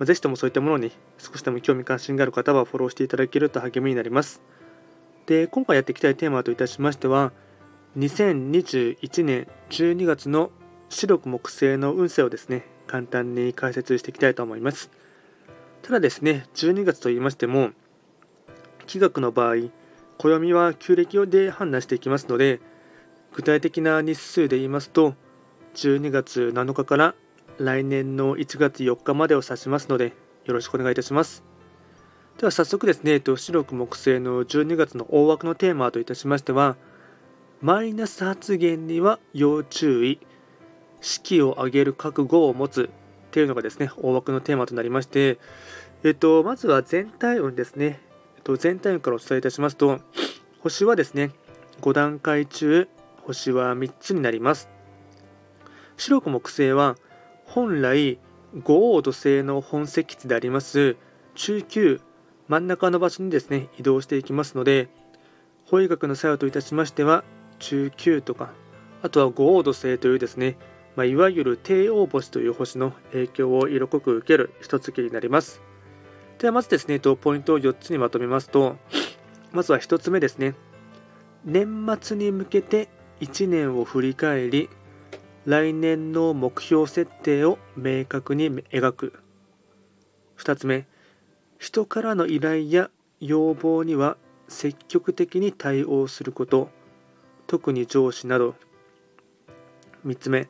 まあ、ぜひともそういったものに少しでも興味関心がある方はフォローしていただけると励みになります。で、今回やっていきたいテーマといたしましては、2021年12月の白く木星の運勢をですね、簡単に解説していきたいと思います。ただですね、12月と言いましても、気学の場合、暦は旧暦で判断していきますので、具体的な日数で言いますと、12月7日から来年の1月4日までを指しますので、よろしくお願いいたします。では早速ですね、白く木星の12月の大枠のテーマといたしましては、マイナス発言には要注意、式を上げる覚悟を持つっていうのがですね、大枠のテーマとなりまして、えっと、まずは全体運ですね。えっと、全体運からお伝えいたしますと、星はですね、5段階中、星は3つになります。白く木星は、本来、五黄土星の本石地であります中級真ん中の場所にですね移動していきますので法医学の作用といたしましては中級とかあとは五黄土星というですねまあ、いわゆる帝王星という星の影響を色濃く受ける一月になります。ではまずですね、ポイントを4つにまとめますと、まずは1つ目ですね。年末に向けて1年を振り返り、来年の目標設定を明確に描く。2つ目、人からの依頼や要望には積極的に対応すること、特に上司など。3つ目、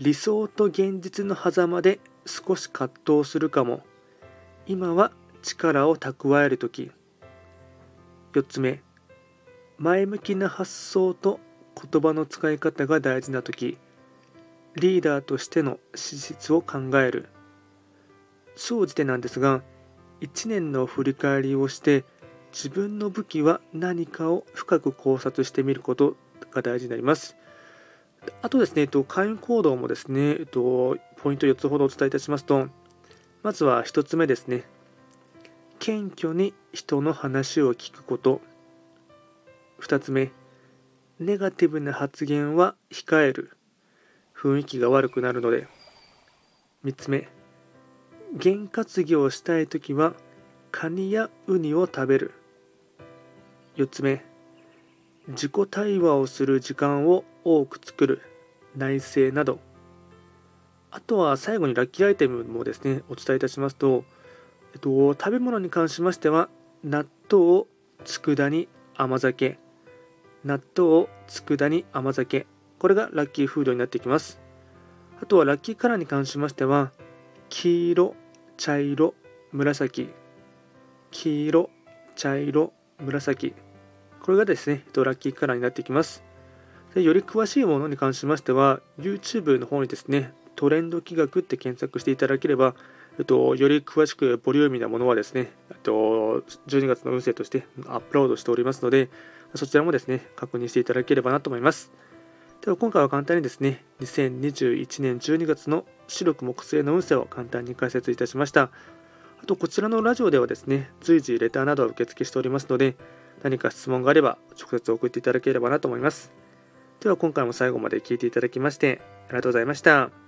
理想と現実の狭間で少し葛藤するかも今は力を蓄える時4つ目前向きな発想と言葉の使い方が大事な時リーダーとしての資質を考える総じてなんですが1年の振り返りをして自分の武器は何かを深く考察してみることが大事になりますあとですね、えっと、会員行動もですね、えっと、ポイント4つほどお伝えいたしますと、まずは1つ目ですね。謙虚に人の話を聞くこと。2つ目、ネガティブな発言は控える。雰囲気が悪くなるので。3つ目、験担ぎをしたいときは、カニやウニを食べる。4つ目、自己対話をする時間を多く作る。内政など。あとは最後にラッキーアイテムもですねお伝えいたしますと、えっと、食べ物に関しましては納豆佃煮甘酒。納豆佃煮甘酒。これがラッキーフードになってきます。あとはラッキーカラーに関しましては黄色茶色紫。黄色茶色紫。これがですねラッキーカラーになってきます。でより詳しいものに関しましては YouTube の方にですねトレンド企画って検索していただければ、えっと、より詳しくボリューミーなものはですね、えっと、12月の運勢としてアップロードしておりますので、そちらもですね、確認していただければなと思います。では今回は簡単にですね、2021年12月の視力木星の運勢を簡単に解説いたしました。あと、こちらのラジオではですね、随時レターなどを受付しておりますので、何か質問があれば直接送っていただければなと思います。では今回も最後まで聴いていただきましてありがとうございました。